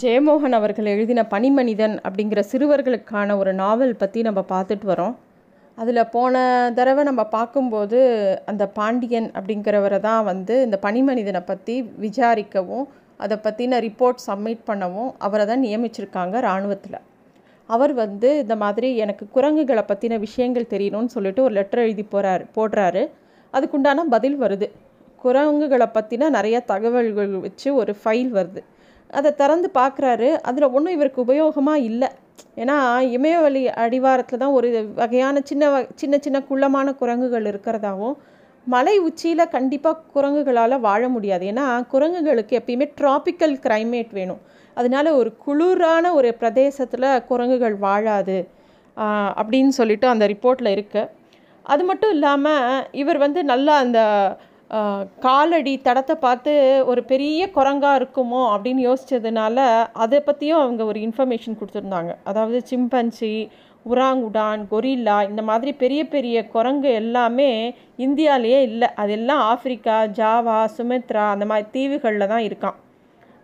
ஜெயமோகன் அவர்கள் எழுதின பனிமனிதன் அப்படிங்கிற சிறுவர்களுக்கான ஒரு நாவல் பற்றி நம்ம பார்த்துட்டு வரோம். அதில் போன தடவை நம்ம பார்க்கும்போது அந்த பாண்டியன் அப்படிங்கிறவரை தான் வந்து இந்த பனிமனிதனை பற்றி விசாரிக்கவும் அதை பற்றின ரிப்போர்ட் சப்மிட் பண்ணவும் அவரை தான் நியமிச்சிருக்காங்க இராணுவத்தில். அவர் வந்து இந்த மாதிரி எனக்கு குரங்குகளை பற்றின விஷயங்கள் தெரியணும்னு சொல்லிட்டு ஒரு லெட்டர் எழுதி போகிறாரு போடுறாரு. அதுக்குண்டான பதில் வருது. குரங்குகளை பற்றின நிறைய தகவல்கள் வச்சு ஒரு ஃபைல் வருது. அதை திறந்து பார்க்குறாரு. அதில் ஒன்றும் இவருக்கு உபயோகமாக இல்லை. ஏன்னா இமயவழி அடிவாரத்தில் தான் ஒரு வகையான சின்ன வ சின்ன சின்ன குள்ளமான குரங்குகள் இருக்கிறதாவும் மலை உச்சியில் கண்டிப்பாக குரங்குகளால் வாழ முடியாது. ஏன்னா குரங்குகளுக்கு எப்பயுமே டிராபிக்கல் கிளைமேட் வேணும். அதனால ஒரு குளிரான ஒரு பிரதேசத்தில் குரங்குகள் வாழாது அப்படின்னு சொல்லிட்டு அந்த ரிப்போர்ட்டில் இருக்குது அது மட்டும் இல்லாமல் இவர் வந்து நல்லா அந்த காலடி தடத்தை பார்த்து ஒரு பெரிய குரங்காக இருக்குமோ அப்படின்னு யோசித்ததுனால அதை பற்றியும் அவங்க ஒரு இன்ஃபர்மேஷன் கொடுத்துருந்தாங்க. அதாவது சிம்பன்சி உராங்குடான் கொரில்லா இந்த மாதிரி பெரிய பெரிய குரங்கு எல்லாமே இந்தியாவிலேயே இல்லை. அதெல்லாம் ஆஃப்ரிக்கா ஜாவா சுமித்ரா அந்த மாதிரி தீவுகளில் தான் இருக்கான்.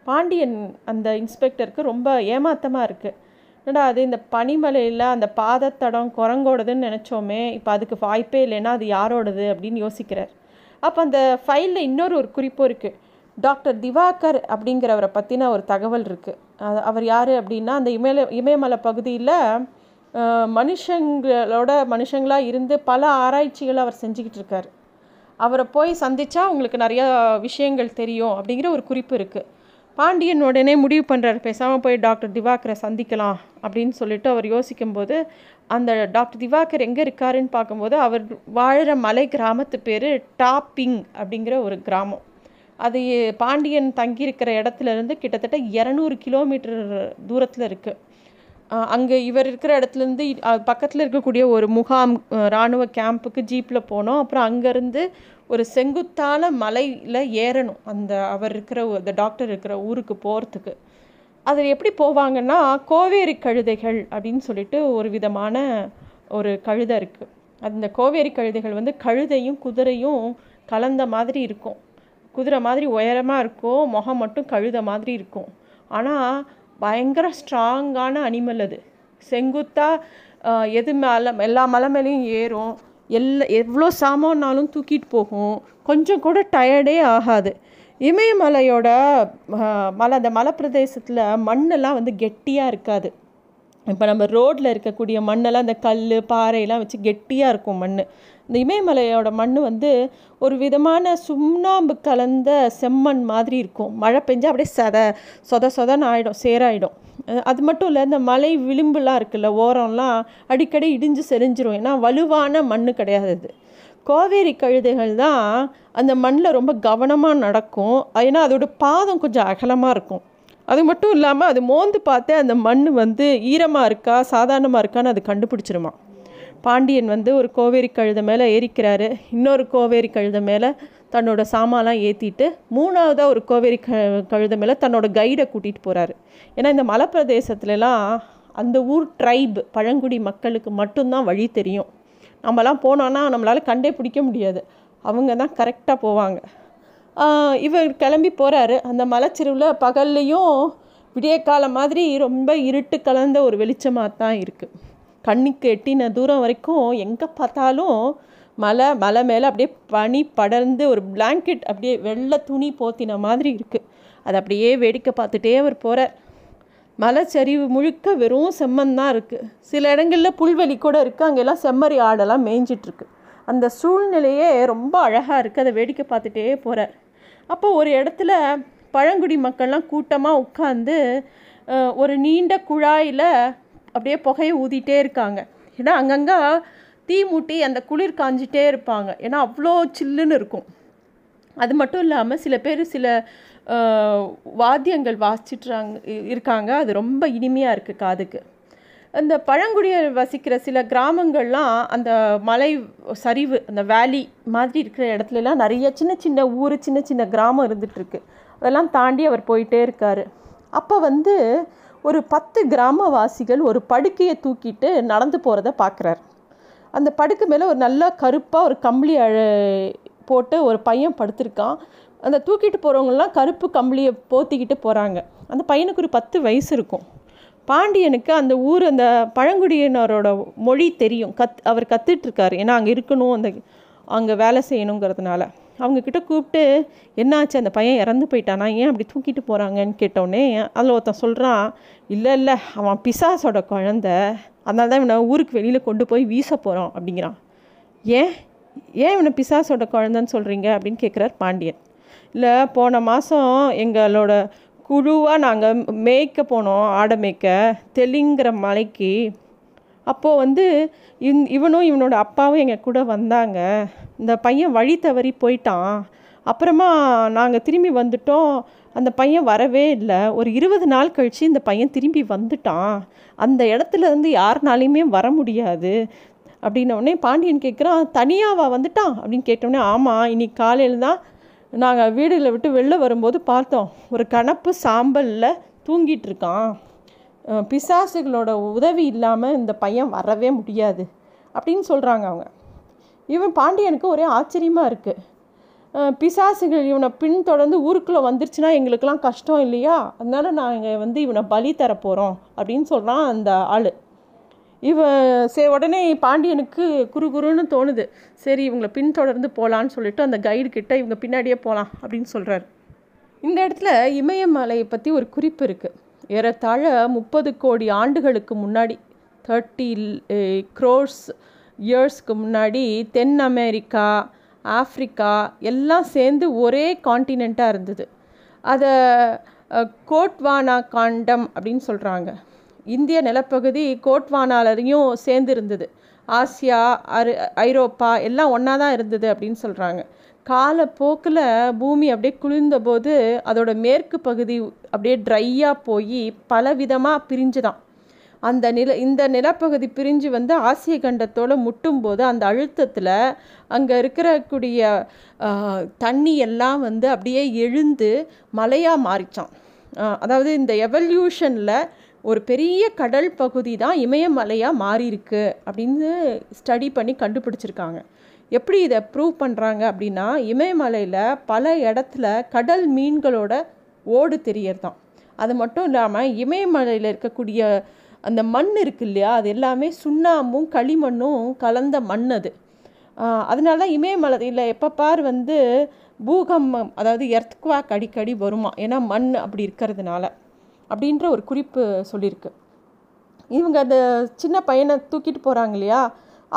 பாண்டியன் அந்த இன்ஸ்பெக்டருக்கு ரொம்ப ஏமாத்தமாக இருக்குது என்னடா அது இந்த பனிமலையில் அந்த பாதத்தடம் குரங்கோடதுன்னு நினச்சோமே இப்போ அதுக்கு வாய்ப்பே இல்லைன்னா அது யாரோடது அப்படின்னு யோசிக்கிறார். அப்போ அந்த ஃபைலில் இன்னொரு ஒரு குறிப்பும் இருக்குது டாக்டர் திவாகர் அப்படிங்கிறவரை பற்றின ஒரு தகவல் இருக்குது அவர் யார் அப்படின்னா அந்த இமய இமயமலை பகுதியில் மனுஷங்களோட மனுஷங்களாக இருந்து பல ஆராய்ச்சிகளை அவர் செஞ்சுக்கிட்டு இருக்கார். அவரை போய் சந்தித்தா உங்களுக்கு நிறையா விஷயங்கள் தெரியும் அப்படிங்கிற ஒரு குறிப்பு இருக்குது பாண்டியன் உடனே முடிவு பண்ணுறாரு பேசாமல் போய் டாக்டர் திவாகரை சந்திக்கலாம் அப்படின்னு சொல்லிட்டு அவர் யோசிக்கும்போது அந்த டாக்டர் திவாகர் எங்கே இருக்காருன்னு பார்க்கும்போது அவர் வாழ்கிற மலை கிராமத்து பேர் டாப்பிங் அப்படிங்கிற ஒரு கிராமம். அது பாண்டியன் தங்கியிருக்கிற இடத்துலேருந்து கிட்டத்தட்ட இரநூறு கிலோமீட்டர் தூரத்தில் இருக்குது அங்கே இவர் இருக்கிற இடத்துலேருந்து பக்கத்தில் இருக்கக்கூடிய ஒரு முகாம் இராணுவ கேம்புக்கு ஜீப்பில் போனோம். அப்புறம் அங்கேருந்து ஒரு செங்குத்தான மலையில் ஏறணும். அந்த அவர் இருக்கிற அந்த டாக்டர் இருக்கிற ஊருக்கு போகிறதுக்கு அதில் எப்படி போவாங்கன்னா கோவேரி கழுதைகள் அப்படின்னு சொல்லிட்டு ஒரு விதமான ஒரு கழுதை இருக்குது அந்த கோவேரி கழுதைகள் வந்து கழுதையும் குதிரையும் கலந்த மாதிரி இருக்கும். குதிரை மாதிரி உயரமாக இருக்கும் முகம் மட்டும் கழுத மாதிரி இருக்கும். ஆனால் பயங்கர ஸ்ட்ராங்கான அனிமல் அது. செங்குத்தாக எது மேலே எல்லா மலை மேலேயும் ஏறும். எல்லா எவ்வளோ சாமான்னாலும் தூக்கிட்டு போகும். கொஞ்சம் கூட டயர்டே ஆகாது. இமயமலையோட மலை அந்த மலை பிரதேசத்தில் மண்ணெல்லாம் வந்து கெட்டியாக இருக்காது. இப்போ நம்ம ரோட்டில் இருக்கக்கூடிய மண்ணெல்லாம் இந்த கல் பாறையெல்லாம் வச்சு கெட்டியாக இருக்கும் மண் இந்த இமயமலையோட மண் வந்து ஒரு விதமான சுண்ணாம்பு கலந்த செம்மண் மாதிரி இருக்கும். மழை பெஞ்சால் அப்படியே சத சொத சொதன்னு ஆகிடும் சேராயிடும். அது மட்டும் இல்லை இந்த மலை விளிம்புலாம் இருக்குல்ல ஓரம்லாம் அடிக்கடி இடிஞ்சு செறிஞ்சிரும். ஏன்னா வலுவான மண் கிடையாது அது. கோவேரி கழுதைகள் தான் அந்த மண்ணில் ரொம்ப கவனமாக நடக்கும். ஏன்னா அதோடய பாதம் கொஞ்சம் அகலமாக இருக்கும். அது மட்டும் இல்லாமல் அது மோந்து பார்த்தே அந்த மண் வந்து ஈரமாக இருக்கா சாதாரணமாக இருக்கான்னு அது கண்டுபிடிச்சிருமா. பாண்டியன் வந்து ஒரு கோவேரி கழுத மேலே ஏறிக்கிறாரு. இன்னொரு கோவேரி கழுத மேலே தன்னோட சாமான்லாம் ஏற்றிட்டு மூணாவதாக ஒரு கோவேரி க கழுத மேலே தன்னோட கைடை கூட்டிகிட்டு போகிறாரு ஏன்னா இந்த மலைப்பிரதேசத்துலலாம் அந்த ஊர் ட்ரைப் பழங்குடி மக்களுக்கு மட்டும்தான் வழி தெரியும். நம்மலாம் போனோன்னா நம்மளால் கண்டே பிடிக்க முடியாது. அவங்க தான் கரெக்டாக போவாங்க. இவர் கிளம்பி போகிறாரு அந்த மலைச்செருவில் பகல்லையும் விடிய காலம் மாதிரி ரொம்ப இருட்டு கலந்த ஒரு வெளிச்சமாக தான் இருக்குது கண்ணுக்கு எட்டின தூரம் வரைக்கும் எங்கே பார்த்தாலும் மலை மலை மேலே அப்படியே பனி படர்ந்து ஒரு பிளாங்கெட் அப்படியே வெள்ளை துணி போத்தின மாதிரி இருக்குது அதை அப்படியே வேடிக்கை பார்த்துட்டே அவர் போகிறார் மலைச்சரிவு முழுக்க வெறும் செம்மண் தான் இருக்குது சில இடங்களில் புல்வெளி கூட இருக்குது அங்கெல்லாம் செம்மறி ஆடெல்லாம் மேய்ஞ்சிட்ருக்கு. அந்த சூழ்நிலையே ரொம்ப அழகாக இருக்குது அதை வேடிக்கை பார்த்துட்டே போகிறார் அப்போ ஒரு இடத்துல பழங்குடி மக்கள்லாம் கூட்டமாக உட்காந்து ஒரு நீண்ட குழாயில் அப்படியே புகையை ஊதிட்டே இருக்காங்க. ஏன்னா அங்கங்கே தீ மூட்டி அந்த குளிர் காஞ்சிட்டே இருப்பாங்க. ஏன்னா அவ்வளோ சில்லுன்னு இருக்கும். அது மட்டும் இல்லாமல் சில பேர் சில வாத்தியங்கள் வாசிச்சுட்றாங்க இருக்காங்க. அது ரொம்ப இனிமையாக இருக்குது காதுக்கு. அந்த பழங்குடியர் வசிக்கிற சில கிராமங்கள்லாம் அந்த மலை சரிவு அந்த வேலி மாதிரி இருக்கிற இடத்துலலாம் நிறைய சின்ன சின்ன ஊர் சின்ன சின்ன கிராமம் இருந்துகிட்ருக்கு அதெல்லாம் தாண்டி அவர் போயிட்டே இருக்கார். அப்போ வந்து ஒரு பத்து கிராமவாசிகள் ஒரு படுக்கையை தூக்கிட்டு நடந்து போகிறத பார்க்குறாரு அந்த படுக்கை மேலே ஒரு நல்ல கருப்பாக ஒரு கம்பளி அழ போட்டு ஒரு பையன் படுத்திருக்கான். அந்த தூக்கிட்டு போகிறவங்கலாம் கருப்பு கம்பளியை போத்திக்கிட்டு போகிறாங்க அந்த பையனுக்கு ஒரு பத்து வயசு இருக்கும். பாண்டியனுக்கு அந்த ஊர் அந்த பழங்குடியினரோட மொழி தெரியும். கத் அவர் கற்றுட்ருக்காரு ஏன்னா அங்கே இருக்கணும் அந்த அங்கே வேலை செய்யணுங்கிறதுனால. அவங்கக்கிட்ட கூப்பிட்டு என்னாச்சு? அந்த பையன் இறந்து போயிட்டானா? ஏன் அப்படி தூக்கிட்டு போகிறாங்கன்னு கேட்டோடனே அதில் ஒருத்தன் சொல்கிறான் இல்லை இல்லை அவன் பிசாசோட குழந்த. அதனால தான் இவனை ஊருக்கு வெளியில் கொண்டு போய் வீச போகிறோம் அப்படிங்கிறான். ஏன்? ஏன் இவனை பிசாசோட குழந்தைன்னு சொல்கிறீங்க அப்படின்னு கேட்குறார் பாண்டியன். இல்லை போன மாதம் எங்களோட குழுவாக நாங்கள் மேய்க்க போனோம் ஆடை மேய்க்க தெளிங்கிற மலைக்கு. அப்போது வந்து இந் இவனும் இவனோட அப்பாவும் எங்கள் கூட வந்தாங்க. இந்த பையன் வழி தவறி போயிட்டான். அப்புறமா நாங்கள் திரும்பி வந்துட்டோம். அந்த பையன் வரவே இல்லை. ஒரு இருபது நாள் கழித்து இந்த பையன் திரும்பி வந்துட்டான். அந்த இடத்துல இருந்து யாருனாலையுமே வர முடியாது. அப்படின்னோடனே பாண்டியன் கேட்குறான் தனியாவா வந்துட்டான்? அப்படின்னு கேட்டோடனே ஆமாம் இன்னைக்கு காலையில் தான் நாங்கள் வீடுகளை விட்டு வெளில வரும்போது பார்த்தோம். ஒரு கணப்பு சாம்பலில் தூங்கிட்டு இருக்கான். பிசாசுகளோட உதவி இல்லாமல் இந்த பையன் வரவே முடியாது அப்படின்னு சொல்கிறாங்க அவங்க. இவன் பாண்டியனுக்கு ஒரே ஆச்சரியமாக இருக்குது பிசாசுகள் இவனை பின்தொடர்ந்து ஊருக்குள்ளே வந்துருச்சுன்னா எங்களுக்கெல்லாம் கஷ்டம் இல்லையா? அதனால நாங்கள் வந்து இவனை பலி தரப்போகிறோம் அப்படின்னு சொல்கிறான் அந்த ஆள். இவன் சரி உடனே பாண்டியனுக்கு குறு குருன்னு தோணுது. சரி இவங்களை பின்தொடர்ந்து போகலான்னு சொல்லிட்டு அந்த கைடு கிட்ட இவங்க பின்னாடியே போகலாம் அப்படின்னு சொல்கிறார் இந்த இடத்துல இமயமலையை பற்றி ஒரு குறிப்பு இருக்குது ஏறத்தாழ முப்பது கோடி ஆண்டுகளுக்கு முன்னாடி தேர்ட்டி க்ரோர்ஸ் இயர்ஸ்க்கு முன்னாடி தென் அமெரிக்கா ஆஃப்ரிக்கா எல்லாம் சேர்ந்து ஒரே காண்டினெண்ட்டாக இருந்தது. அதை கோட்வானா காண்டம் அப்படின்னு சொல்கிறாங்க இந்திய நிலப்பகுதி கோட்வானாலரையும் சேர்ந்து இருந்தது ஆசியா அரு ஐரோப்பா எல்லாம் ஒன்றா தான் இருந்தது அப்படின்னு சொல்கிறாங்க காலப்போக்கில் பூமி அப்படியே குளிர்ந்தபோது அதோட மேற்கு பகுதி அப்படியே ட்ரையாக போய் பல விதமாக பிரிஞ்சுதான். அந்த நில இந்த நிலப்பகுதி பிரிஞ்சு வந்து ஆசிய கண்டத்தோடு முட்டும்போது அந்த அழுத்தத்தில் அங்கே இருக்கிறக்கூடிய தண்ணி எல்லாம் வந்து அப்படியே எழுந்து மலையாக மாறிச்சான். அதாவது இந்த எவல்யூஷனில் ஒரு பெரிய கடல் பகுதி தான் இமயமலையாக மாறியிருக்கு அப்படின்னு ஸ்டடி பண்ணி கண்டுபிடிச்சிருக்காங்க. எப்படி இதை ப்ரூவ் பண்ணுறாங்க அப்படின்னா இமயமலையில் பல இடத்துல கடல் மீன்களோட ஓடு தெரியறதான் அது மட்டும் இல்லாமல் இமயமலையில் இருக்கக்கூடிய அந்த மண் இருக்கு இல்லையா அது எல்லாமே சுண்ணாம்பும் களிமண்ணும் கலந்த மண் அது. அதனால தான் இமயமலையில் எப்போ பார் வந்து பூகம்பம் அதாவது எர்த்குவாக் அடிக்கடி வருமா? ஏன்னா மண் அப்படி இருக்கிறதுனால. அப்படின்ற ஒரு குறிப்பு சொல்லியிருக்கு. இவங்க அந்த சின்ன பையனை தூக்கிட்டு போகிறாங்க இல்லையா?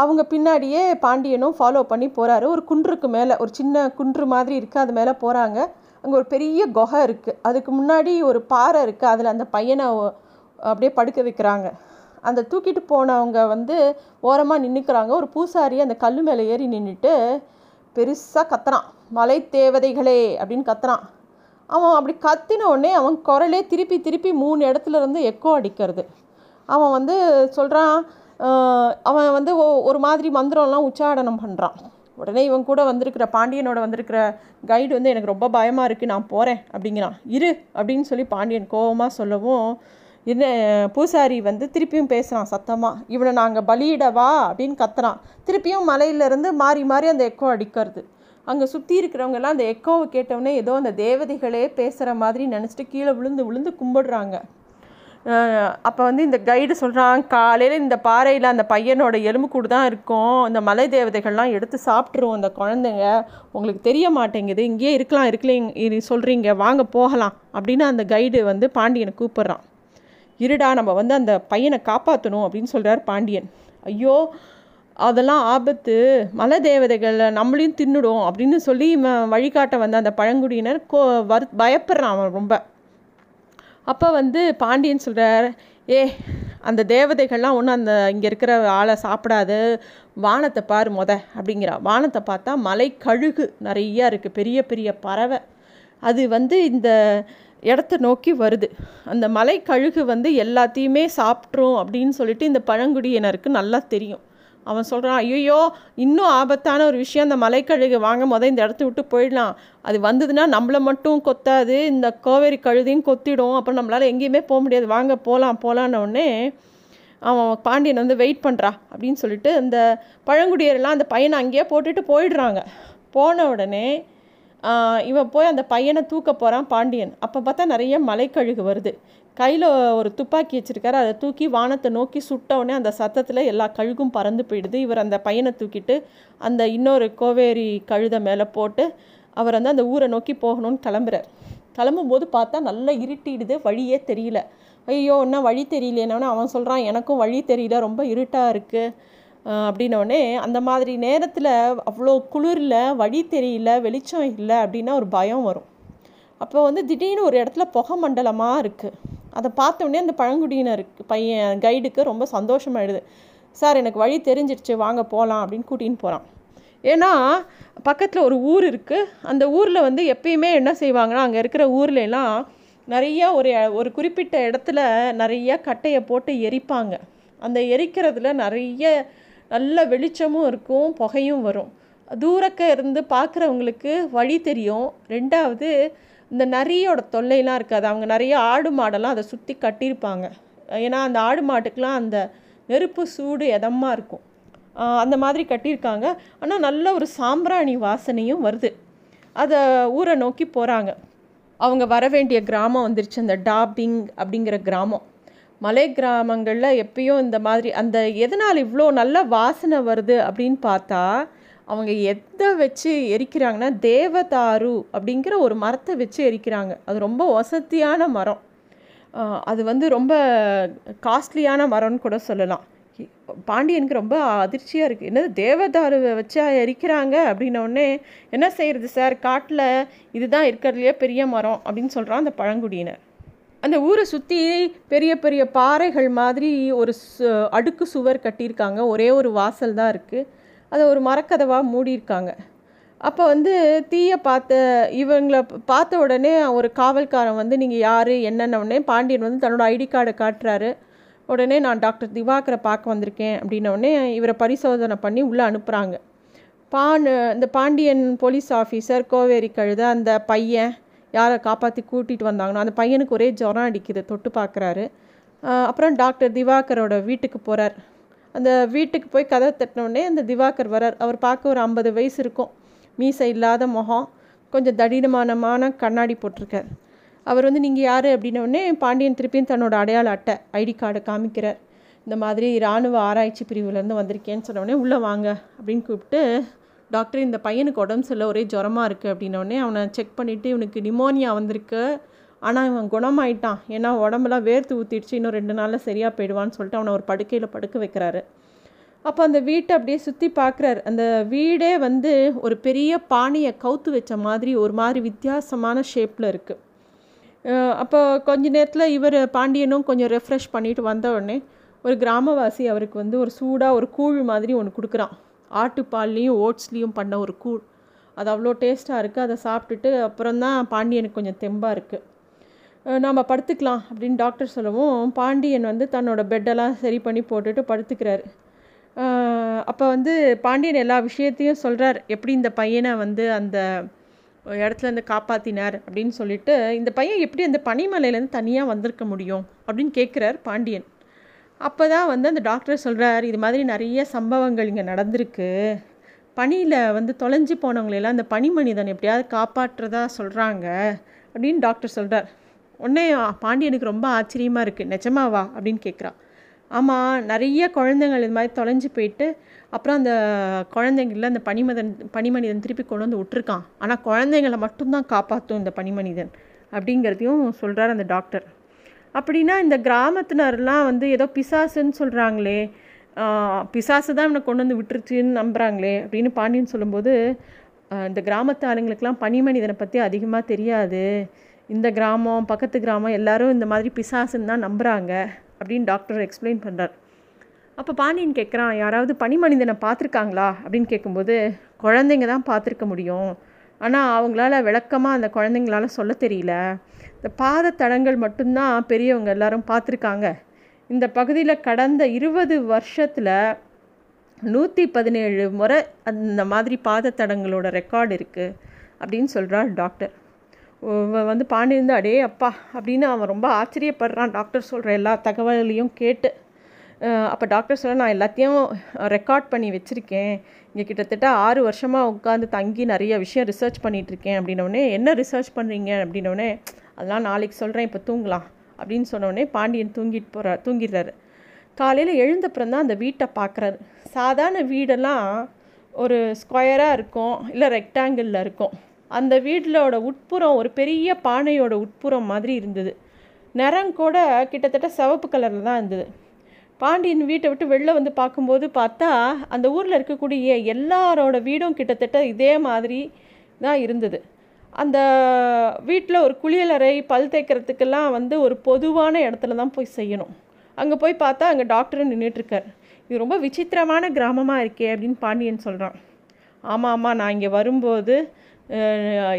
அவங்க பின்னாடியே பாண்டியனும் ஃபாலோ பண்ணி போகிறாரு ஒரு குன்றுக்கு மேலே ஒரு சின்ன குன்று மாதிரி இருக்குது அது மேலே போகிறாங்க அங்கே ஒரு பெரிய குகை இருக்குது அதுக்கு முன்னாடி ஒரு பாறை இருக்குது அதில் அந்த பையனை அப்படியே படுக்க வைக்கிறாங்க. அந்த தூக்கிட்டு போனவங்க வந்து ஓரமாக நின்றுக்கிறாங்க ஒரு பூசாரி அந்த கல் மேலே ஏறி நின்றுட்டு பெருசாக கத்துறான். மலை தேவதைகளே அப்படின்னு கத்துறான். அவன் அப்படி கத்தின உடனே அவன் குரலே திருப்பி திருப்பி மூணு இடத்துல இருந்து எக்கோ அடிக்கிறது. அவன் வந்து சொல்கிறான் அவன் வந்து ஒரு மாதிரி மந்திரம்லாம் உச்சாடனம் பண்ணுறான் உடனே இவன் கூட வந்திருக்கிற பாண்டியனோட வந்திருக்கிற கைடு வந்து எனக்கு ரொம்ப பயமாக இருக்குது நான் போகிறேன் அப்படிங்கிறான். இரு அப்படின்னு சொல்லி பாண்டியன் கோபமாக சொல்லவும் என்ன பூசாரி வந்து திருப்பியும் பேசுகிறான் சத்தமாக இவனை நாங்கள் பலியிடவா? அப்படின்னு கத்துறான். திருப்பியும் மலையிலேருந்து மாறி மாறி அந்த எக்கோ அடிக்கிறது. அங்கே சுற்றி இருக்கிறவங்கெல்லாம் அந்த எக்கோவை கேட்டவுடனே ஏதோ அந்த தேவதைகளே பேசுகிற மாதிரி நினச்சிட்டு கீழே விழுந்து விழுந்து கும்பிடுறாங்க. அப்போ வந்து இந்த கைடு சொல்கிறான் காலையில் இந்த பாறையில் அந்த பையனோட எலும்புக்கூடு தான் இருக்கும். இந்த மலை தேவதைகள்லாம் எடுத்து சாப்பிட்ருவோம் அந்த குழந்தைங்க. உங்களுக்கு தெரிய மாட்டேங்குது. இங்கேயே இருக்கலாம் இருக்கலைங்க சொல்கிறீங்க வாங்க போகலாம் அப்படின்னு அந்த கைடு வந்து பாண்டியனை கூப்பிட்றான். இருடா நம்ம வந்து அந்த பையனை காப்பாற்றணும் அப்படின்னு சொல்கிறார் பாண்டியன். ஐயோ அதெல்லாம் ஆபத்து. மலை தேவதைகளை நம்மளையும் தின்னுடும் அப்படின்னு சொல்லி வழிகாட்ட வந்த அந்த பழங்குடியினர் கோ வரு பயப்படுறான் அவன் ரொம்ப. அப்போ வந்து பாண்டியன் சொல்கிறார் ஏ அந்த தேவதைகள்லாம் ஒன்றும் அந்த இங்கே இருக்கிற ஆளை சாப்பிடாது. வானத்தை பார் மொத அப்படிங்கிறா. வானத்தை பார்த்தா மலை கழுகு நிறையா இருக்குது பெரிய பெரிய பறவை. அது வந்து இந்த இடத்த நோக்கி வருது. அந்த மலை கழுகு வந்து எல்லாத்தையுமே சாப்பிட்ரும் அப்படின்னு சொல்லிட்டு இந்த பழங்குடியினருக்கு நல்லா தெரியும். அவன் சொல்கிறான் ஐயோ இன்னும் ஆபத்தான ஒரு விஷயம் அந்த மலைக்கழுகு வாங்க முத இந்த இடத்த விட்டு போயிடலாம். அது வந்ததுன்னா நம்மளை மட்டும் கொத்தாது இந்த கோவேரி கழுதையும் கொத்திடும். அப்புறம் நம்மளால் எங்கேயுமே போக முடியாது. வாங்க போகலாம் போகலான்னொடனே அவன் பாண்டியன் வந்து வெயிட் பண்ணுறா அப்படின்னு சொல்லிட்டு அந்த பழங்குடியரெல்லாம் அந்த பையனை அங்கேயே போட்டுட்டு போயிடுறாங்க. போன உடனே இவன் போய் அந்த பையனை தூக்க போகிறான் பாண்டியன். அப்போ பார்த்தா நிறைய மலைக்கழுகு வருது. கையில் ஒரு துப்பாக்கி வச்சுருக்காரு. அதை தூக்கி வானத்தை நோக்கி சுட்டவுடனே அந்த சத்தத்தில் எல்லா கழுகும் பறந்து போயிடுது. இவர் அந்த பையனை தூக்கிட்டு அந்த இன்னொரு கோவேரி கழுதை மேலே போட்டு அவர் வந்து அந்த ஊரை நோக்கி போகணும்னு கிளம்புறார். கிளம்பும்போது பார்த்தா நல்லா இருட்டிடுது. வழியே தெரியல. ஐயோ என்ன வழி தெரியலேனோடனே அவன் சொல்கிறான் எனக்கும் வழி தெரியல. ரொம்ப இருட்டாக இருக்குது அப்படின்னோடனே அந்த மாதிரி நேரத்தில் அவ்வளோ குளிரில் வழி தெரியல வெளிச்சம் இல்லை அப்படின்னா ஒரு பயம் வரும். அப்போ வந்து திடீர்னு ஒரு இடத்துல புகை மண்டலமாக இருக்குது அதை பார்த்தோடனே அந்த பழங்குடியினருக்கு பையன் கைடுக்கு ரொம்ப சந்தோஷமாயிடுது. சார் எனக்கு வழி தெரிஞ்சிடுச்சு வாங்க போகலாம் அப்படின்னு கூட்டின்னு போகிறான் ஏன்னா பக்கத்தில் ஒரு ஊர் இருக்குது அந்த ஊரில் வந்து எப்பயுமே என்ன செய்வாங்கன்னா அங்கே இருக்கிற ஊர்ல நிறையா ஒரு ஒரு குறிப்பிட்ட இடத்துல நிறையா கட்டையை போட்டு எரிப்பாங்க. அந்த எரிக்கிறதுல நிறைய நல்ல வெளிச்சமும் இருக்கும் புகையும் வரும். தூரக்க இருந்து பார்க்குறவங்களுக்கு வழி தெரியும். ரெண்டாவது இந்த நரியோட தொல்லையெல்லாம் இருக்காது. அவங்க நிறைய ஆடு மாடெல்லாம் அதை சுற்றி கட்டியிருப்பாங்க. ஏன்னா அந்த ஆடு மாட்டுக்கெலாம் அந்த நெருப்பு சூடு எதமாக இருக்கும். அந்த மாதிரி கட்டியிருக்காங்க. ஆனால் நல்ல ஒரு சாம்பிராணி வாசனையும் வருது. அதை ஊரை நோக்கி போகிறாங்க அவங்க வர வேண்டிய கிராமம் வந்துருச்சு. அந்த டாபிங் அப்படிங்கிற கிராமம். மலை கிராமங்களில் எப்பயும் இந்த மாதிரி அந்த எதனால் இவ்வளோ நல்ல வாசனை வருது அப்படின்னு பார்த்தா அவங்க எதை வச்சு எரிக்கிறாங்கன்னா தேவதாரு அப்படிங்கிற ஒரு மரத்தை வச்சு எரிக்கிறாங்க. அது ரொம்ப வசதியான மரம். அது வந்து ரொம்ப காஸ்ட்லியான மரம்னு கூட சொல்லலாம். பாண்டியனுக்கு ரொம்ப அதிர்ச்சியாக இருக்குது என்னது தேவதாருவை வச்சா எரிக்கிறாங்க அப்படின்னோடனே என்ன செய்கிறது சார்? காட்டில் இதுதான் இருக்கிறதுலையே பெரிய மரம் அப்படின்னு சொல்கிறான் அந்த பழங்குடியினர். அந்த ஊரை சுற்றி பெரிய பெரிய பாறைகள் மாதிரி ஒரு அடுக்கு சுவர் கட்டியிருக்காங்க. ஒரே ஒரு வாசல் தான் இருக்குது அதை ஒரு மரக்கதவாக மூடியிருக்காங்க. அப்போ வந்து தீயை பார்த்த இவங்களை பார்த்த உடனே ஒரு காவல்காரன் வந்து நீங்கள் யார்? என்னென்ன? உடனே பாண்டியன் வந்து தன்னோட ஐடி கார்டை காட்டுறாரு. உடனே நான் டாக்டர் திவாகரை பார்க்க வந்திருக்கேன் அப்படின்னோடனே இவரை பரிசோதனை பண்ணி உள்ளே அனுப்புகிறாங்க பான் இந்த பாண்டியன் போலீஸ் ஆஃபீஸர் கோவேரி கழுத அந்த பையன் யாரை காப்பாற்றி கூட்டிகிட்டு வந்தாங்கன்னு அந்த பையனுக்கு ஒரே ஜுரம் அடிக்குது தொட்டு பார்க்குறாரு. அப்புறம் டாக்டர் திவாகரோட வீட்டுக்கு போகிறார் அந்த வீட்டுக்கு போய் கதை தட்டினோடனே அந்த திவாகர் வரார். அவர் பார்க்க ஒரு ஐம்பது வயசு இருக்கும். மீசை இல்லாத முகம் கொஞ்சம் தடினமானமான கண்ணாடி போட்டிருக்கார். அவர் வந்து நீங்கள் யார்? அப்படின்னோடனே பாண்டியன் திருப்பியும் தன்னோட அடையாள அட்டை ஐடி கார்டை காமிக்கிறார். இந்த மாதிரி இராணுவ ஆராய்ச்சி பிரிவுலேருந்து வந்திருக்கேன்னு சொன்னோடனே உள்ளே வாங்க அப்படின்னு கூப்பிட்டு டாக்டர் இந்த பையனுக்கு உடம்பு சரியில்லை ஒரே ஜுரமாக இருக்குது அப்படின்னோடனே அவனை செக் பண்ணிவிட்டு இவனுக்கு நிமோனியா வந்திருக்கு. ஆனால் இவன் குணமாயிட்டான். ஏன்னா உடம்புலாம் வேர்த்து ஊற்றிடுச்சு இன்னும் ரெண்டு நாளில் சரியாக போயிடுவான்னு சொல்லிட்டு அவனை ஒரு படுக்கையில் படுக்க வைக்கிறாரு. அப்போ அந்த வீட்டை அப்படியே சுற்றி பார்க்குறாரு. அந்த வீடே வந்து ஒரு பெரிய பானையை கவுத்து வச்ச மாதிரி ஒரு மாதிரி வித்தியாசமான ஷேப்பில் இருக்குது அப்போ கொஞ்ச நேரத்தில் இவர் பாண்டியனும் கொஞ்சம் ரெஃப்ரெஷ் பண்ணிட்டு வந்த உடனே ஒரு கிராமவாசி அவருக்கு வந்து ஒரு சூடாக ஒரு கூழ் மாதிரி ஒன்று கொடுக்குறான். ஆட்டுப்பால்லையும் ஓட்ஸ்லேயும் பண்ண ஒரு கூழ். அது அவ்வளோ டேஸ்ட்டாக இருக்குது அதை சாப்பிட்டுட்டு அப்புறம் தான் பாண்டியனுக்கு கொஞ்சம் தெம்பாக இருக்குது நாம் படுத்துக்கலாம் அப்படின்னு டாக்டர் சொல்லவும் பாண்டியன் வந்து தன்னோட பெட்டெல்லாம் சரி பண்ணி போட்டுட்டு படுத்துக்கிறாரு. அப்போ வந்து பாண்டியன் எல்லா விஷயத்தையும் சொல்கிறார் எப்படி இந்த பையனை வந்து அந்த இடத்துலேருந்து காப்பாற்றினார் அப்படின்னு சொல்லிட்டு இந்த பையன் எப்படி அந்த பனிமலையிலேருந்து தனியாக வந்திருக்க முடியும் அப்படின்னு கேட்குறார் பாண்டியன். அப்போ தான் வந்து அந்த டாக்டர் சொல்கிறார் இது மாதிரி நிறைய சம்பவங்கள் இங்கே நடந்திருக்கு. பனியில் வந்து தொலைஞ்சு போனவங்களெல்லாம் அந்த பனி மனிதன் எப்படியாவது காப்பாற்றுறதா சொல்கிறாங்க அப்படின்னு டாக்டர் சொல்கிறார் உடனே பாண்டியனுக்கு ரொம்ப ஆச்சரியமாக இருக்குது நிஜமாவா அப்படின்னு கேட்குறான் ஆமாம் நிறைய குழந்தைங்கள் இது மாதிரி தொலைஞ்சு போயிட்டு அப்புறம் அந்த குழந்தைங்கள அந்த பனிமதன் பனிமனிதன் திருப்பி கொண்டு வந்து விட்டுருக்கான். ஆனால் குழந்தைங்கள மட்டும்தான் காப்பாற்றும் இந்த பனிமனிதன் அப்படிங்கிறதையும் சொல்கிறார் அந்த டாக்டர். அப்படின்னா இந்த கிராமத்தினர்லாம் வந்து ஏதோ பிசாசுன்னு சொல்கிறாங்களே பிசாசு தான் இவனை கொண்டு வந்து விட்டுருச்சுன்னு நம்புகிறாங்களே அப்படின்னு பாண்டியன் சொல்லும்போது இந்த கிராமத்து ஆளுங்களுக்கெல்லாம் பனிமனிதனை பற்றி அதிகமாக தெரியாது. இந்த கிராமம் பக்கத்து கிராமம் எல்லாரும் இந்த மாதிரி பிசாசுன்னு தான் நம்புகிறாங்க அப்படின்னு டாக்டர் எக்ஸ்பிளைன் பண்ணுறார் அப்போ பாண்டியன் கேட்குறான் யாராவது பனிமனிதனை பார்த்துருக்காங்களா? அப்படின்னு கேட்கும்போது குழந்தைங்க தான் பார்த்துருக்க முடியும். ஆனால் அவங்களால விளக்கமாக அந்த குழந்தைங்களால சொல்ல தெரியல. இந்த பாத தடங்கள் மட்டும்தான் பெரியவங்க எல்லாரும் பார்த்துருக்காங்க. இந்த பகுதியில் கடந்த இருபது வருஷத்தில் நூற்றி பதினேழு முறை அந்த மாதிரி பாத தடங்களோட ரெக்கார்டு இருக்குது அப்படின்னு சொல்கிறார் டாக்டர். வந்து பாண்டியிருந்து அடே அப்பா அப்படின்னு அவன் ரொம்ப ஆச்சரியப்படுறான். டாக்டர் சொல்கிற எல்லா தகவலையும் கேட்டு. அப்போ டாக்டர் சொல்ல நான் எல்லாத்தையும் ரெக்கார்ட் பண்ணி வச்சுருக்கேன். இங்கே கிட்டத்தட்ட ஆறு வருஷமாக உட்காந்து தங்கி நிறைய விஷயம் ரிசர்ச் பண்ணிகிட்ருக்கேன் அப்படின்னோடனே என்ன ரிசர்ச் பண்ணுறீங்க அப்படின்னோடனே அதெல்லாம் நாளைக்கு சொல்கிறேன் இப்போ தூங்கலாம் அப்படின்னு சொன்னோடனே பாண்டியன் தூங்கிட்டு போகிறார் தூங்கிடுறாரு. காலையில் எழுந்தப்புறம் தான் அந்த வீட்டை பார்க்குறாரு சாதாரண வீடெல்லாம் ஒரு ஸ்கொயராக இருக்கும் இல்லை ரெக்டாங்கிளில் இருக்கும். அந்த வீட்டிலோட உட்புறம் ஒரு பெரிய பானையோட உட்புறம் மாதிரி இருந்தது. நிறம் கூட கிட்டத்தட்ட சிவப்பு கலரில் தான் இருந்தது. பாண்டியன் வீட்டை விட்டு வெளில வந்து பார்க்கும்போது பார்த்தா அந்த ஊரில் இருக்கக்கூடிய எல்லாரோட வீடும் கிட்டத்தட்ட இதே மாதிரி தான் இருந்தது. அந்த வீட்டில் ஒரு குளியலறை பல் தேய்க்கிறதுக்கெல்லாம் வந்து ஒரு பொதுவான இடத்துல தான் போய் செய்யணும். அங்கே போய் பார்த்தா அங்கே டாக்டர் நின்றுட்டுருக்கார் இது ரொம்ப விசித்திரமான கிராமமாக இருக்கே அப்படின்னு பாண்டியன் சொல்கிறான் ஆமாம் ஆமாம் நான் இங்கே வரும்போது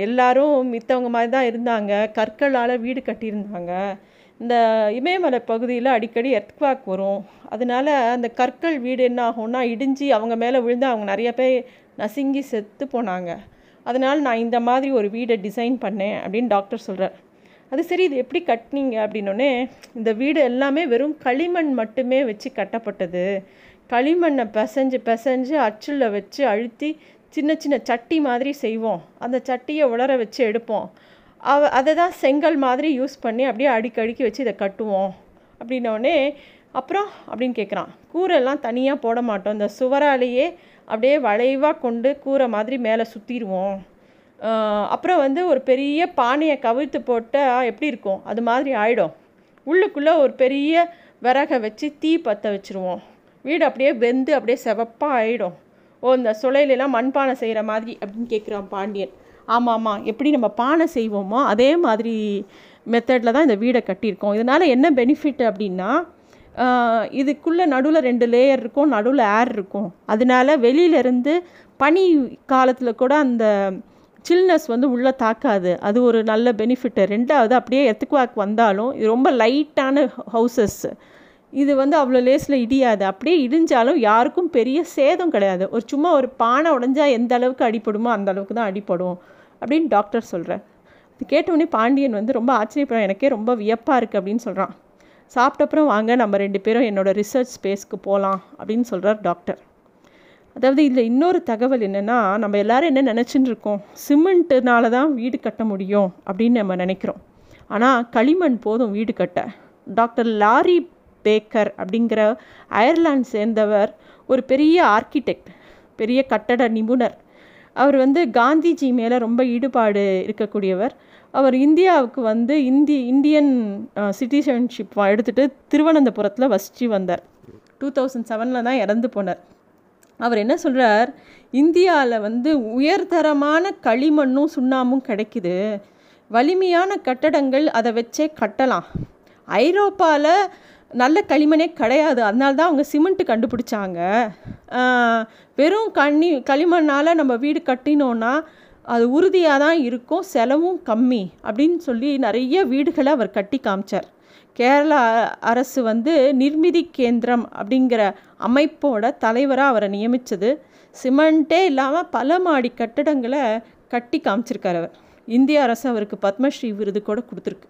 எல்லாரும் மித்தவங்க மாதிரி தான் இருந்தாங்க. கற்களால் வீடு கட்டியிருந்தாங்க. இந்த இமயமலை பகுதியில் அடிக்கடி எர்த்வாக் வரும். அதனால அந்த கற்கள் வீடு என்ன ஆகும்னா இடிஞ்சு அவங்க மேலே விழுந்து அவங்க நிறைய பேர் நசுங்கி செத்து போனாங்க. அதனால் நான் இந்த மாதிரி ஒரு வீடை டிசைன் பண்ணேன் அப்படின்னு டாக்டர் சொல்கிறார் அது சரி இது எப்படி கட்டினீங்க அப்படின்னோடனே இந்த வீடு எல்லாமே வெறும் களிமண் மட்டுமே வச்சு கட்டப்பட்டது. களிமண்ணை பிசைஞ்சு பிசைஞ்சு அச்சில் வச்சு அழுத்தி சின்ன சின்ன சட்டி மாதிரி செய்வோம். அந்த சட்டியை உலர வச்சு எடுப்போம். அவ அதை தான் செங்கல் மாதிரி யூஸ் பண்ணி அப்படியே அடிக்கடிக்கு வச்சு இதை கட்டுவோம். அப்படின்னோடனே அப்புறம் அப்படின்னு கேட்குறான். கூரெல்லாம் தனியாக போட மாட்டோம். இந்த சுவராலேயே அப்படியே வளைவாக கொண்டு கூரை மாதிரி மேலே சுற்றிடுவோம் அப்புறம் வந்து ஒரு பெரிய பானையை கவிழ்த்து போட்டால் எப்படி இருக்கும்? அது மாதிரி ஆகிடும் உள்ளுக்குள்ளே ஒரு பெரிய விறகை வச்சு தீ பற்ற வச்சுருவோம். வீடு அப்படியே வெந்து அப்படியே செவப்பாக ஆகிடும் ஓ இந்த சுளையிலலாம் மண்பானை செய்கிற மாதிரி அப்படின்னு கேட்குறான் பாண்டியன். ஆமாம் ஆமாம் எப்படி நம்ம பானை செய்வோமோ அதே மாதிரி மெத்தடில் தான் இந்த வீடை கட்டியிருக்கோம். இதனால் என்ன பெனிஃபிட் அப்படின்னா இதுக்குள்ளே நடுவில் ரெண்டு லேயர் இருக்கும் நடுவில் ஏர் இருக்கும். அதனால வெளியிலேருந்து பனி காலத்தில் கூட அந்த சில்னஸ் வந்து உள்ளே தாக்காது. அது ஒரு நல்ல பெனிஃபிட்டு ரெண்டாவது அப்படியே எத்துக்குவாக்கு வந்தாலும் இது ரொம்ப லைட்டான ஹவுசஸ் இது வந்து அவ்வளோ லேஸில் இடியாது. அப்படியே இடிஞ்சாலும் யாருக்கும் பெரிய சேதம் கிடையாது. ஒரு சும்மா ஒரு பானை உடஞ்சா எந்த அளவுக்கு அடிப்படுமோ அந்த அளவுக்கு தான் அடிப்படும் அப்படின்னு டாக்டர் சொல்கிறேன் இது கேட்டவுடனே பாண்டியன் வந்து ரொம்ப ஆச்சரியப்படுறான். எனக்கே ரொம்ப வியப்பாக இருக்குது அப்படின்னு சொல்கிறான் சாப்பிட்டப்புறம் வாங்க நம்ம ரெண்டு பேரும் என்னோடய ரிசர்ச் ஸ்பேஸ்க்கு போகலாம் அப்படின்னு சொல்கிறார் டாக்டர். அதாவது இதில் இன்னொரு தகவல் என்னென்னா நம்ம எல்லோரும் என்ன நினச்சின்னு இருக்கோம்? சிமெண்ட்டுனால தான் வீடு கட்ட முடியும் அப்படின்னு நம்ம நினைக்கிறோம். ஆனால் களிமண் போதும் வீடு கட்ட. டாக்டர் லாரி பேக்கர் அப்படிங்கிற அயர்லாந்து சேர்ந்தவர் ஒரு பெரிய ஆர்கிடெக்ட் பெரிய கட்டட நிபுணர். அவர் வந்து காந்திஜி மேலே ரொம்ப ஈடுபாடு இருக்கக்கூடியவர். அவர் இந்தியாவுக்கு வந்து இந்தி இந்தியன் சிட்டிசன்ஷிப் எடுத்துகிட்டு திருவனந்தபுரத்தில் வசித்து வந்தார். டூ தௌசண்ட் செவனில் தான் இறந்து போனார். அவர் என்ன சொல்கிறார் இந்தியாவில் வந்து உயர்தரமான களிமண்ணும் சுண்ணாமும் கிடைக்குது. வலிமையான கட்டடங்கள் அதை வச்சே கட்டலாம். ஐரோப்பாவில் நல்ல களிமண்ணே கிடையாது. அதனால தான் அவங்க சிமெண்ட்டு கண்டுபிடிச்சாங்க. வெறும் கண்ணி களிமண்ணால் நம்ம வீடு கட்டினோன்னா அது உறுதியாக தான் இருக்கும். செலவும் கம்மி அப்படின்னு சொல்லி நிறைய வீடுகளை அவர் கட்டி காமிச்சார். கேரளா அரசு வந்து நிர்மிதி கேந்திரம் அப்படிங்கிற அமைப்போட தலைவராக அவரை நியமித்தது சிமெண்ட்டே இல்லாமல் பல மாடி கட்டடங்களை கட்டி காமிச்சிருக்கார் அவர். இந்திய அரசு அவருக்கு பத்மஸ்ரீ விருது கூட கொடுத்துருக்கு.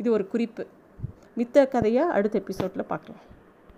இது ஒரு குறிப்பு. மித்த கதையை அடுத்த எபிசோடில் பார்க்கலாம்.